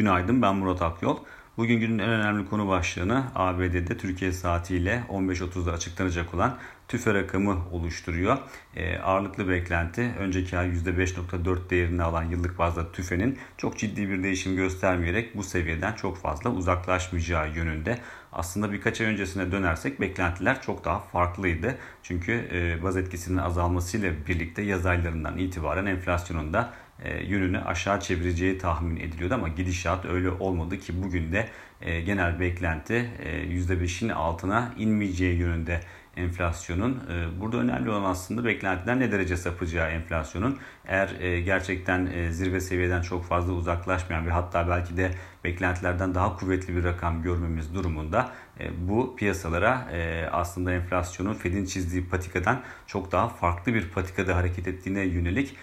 Günaydın ben Murat Akyol. Bugün günün en önemli konu başlığını ABD'de Türkiye saatiyle 15.30'da açıklanacak olan tüfe rakamı oluşturuyor. E, ağırlıklı beklenti önceki ay %5.4 değerini alan yıllık bazda tüfenin çok ciddi bir değişim göstermeyerek bu seviyeden çok fazla uzaklaşmayacağı yönünde. Aslında birkaç ay öncesine dönersek beklentiler çok daha farklıydı. Çünkü e, baz etkisinin azalmasıyla birlikte yaz aylarından itibaren enflasyonun da yönünü aşağı çevireceği tahmin ediliyordu ama gidişat öyle olmadı ki bugün de e, genel beklenti e, %5'in altına inmeyeceği yönünde enflasyonun. E, burada önemli olan aslında beklentiden ne derece sapacağı enflasyonun. Eğer e, gerçekten e, zirve seviyeden çok fazla uzaklaşmayan ve hatta belki de beklentilerden daha kuvvetli bir rakam görmemiz durumunda bu piyasalara aslında enflasyonun Fed'in çizdiği patikadan çok daha farklı bir patikada hareket ettiğine yönelik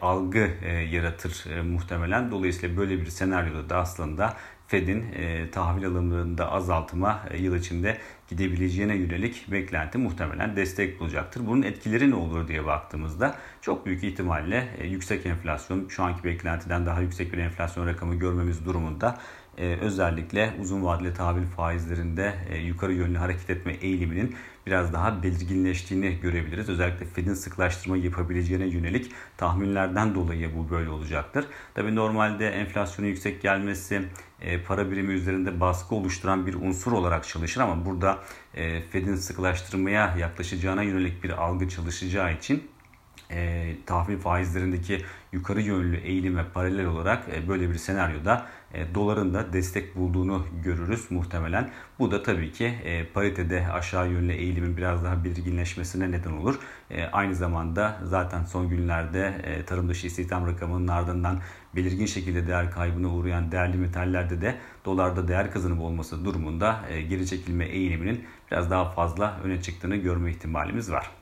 algı yaratır muhtemelen. Dolayısıyla böyle bir senaryoda da aslında Fed'in e, tahvil alımlarında azaltıma e, yıl içinde gidebileceğine yönelik beklenti muhtemelen destek bulacaktır. Bunun etkileri ne olur diye baktığımızda çok büyük ihtimalle e, yüksek enflasyon, şu anki beklentiden daha yüksek bir enflasyon rakamı görmemiz durumunda e, özellikle uzun vadeli tahvil faizlerinde e, yukarı yönlü hareket etme eğiliminin biraz daha belirginleştiğini görebiliriz. Özellikle Fed'in sıklaştırma yapabileceğine yönelik tahminlerden dolayı bu böyle olacaktır. Tabi normalde enflasyonun yüksek gelmesi para birimi üzerinde baskı oluşturan bir unsur olarak çalışır ama burada e, Fed'in sıklaştırmaya yaklaşacağına yönelik bir algı çalışacağı için e, tahvil faizlerindeki yukarı yönlü eğilime paralel olarak e, böyle bir senaryoda e, doların da destek bulduğunu görürüz muhtemelen. Bu da tabii ki e, paritede aşağı yönlü eğilimin biraz daha belirginleşmesine neden olur. E, aynı zamanda zaten son günlerde e, tarım dışı istihdam rakamının ardından belirgin şekilde değer kaybına uğrayan değerli metallerde de dolarda değer kazanımı olması durumunda e, geri çekilme eğiliminin biraz daha fazla öne çıktığını görme ihtimalimiz var.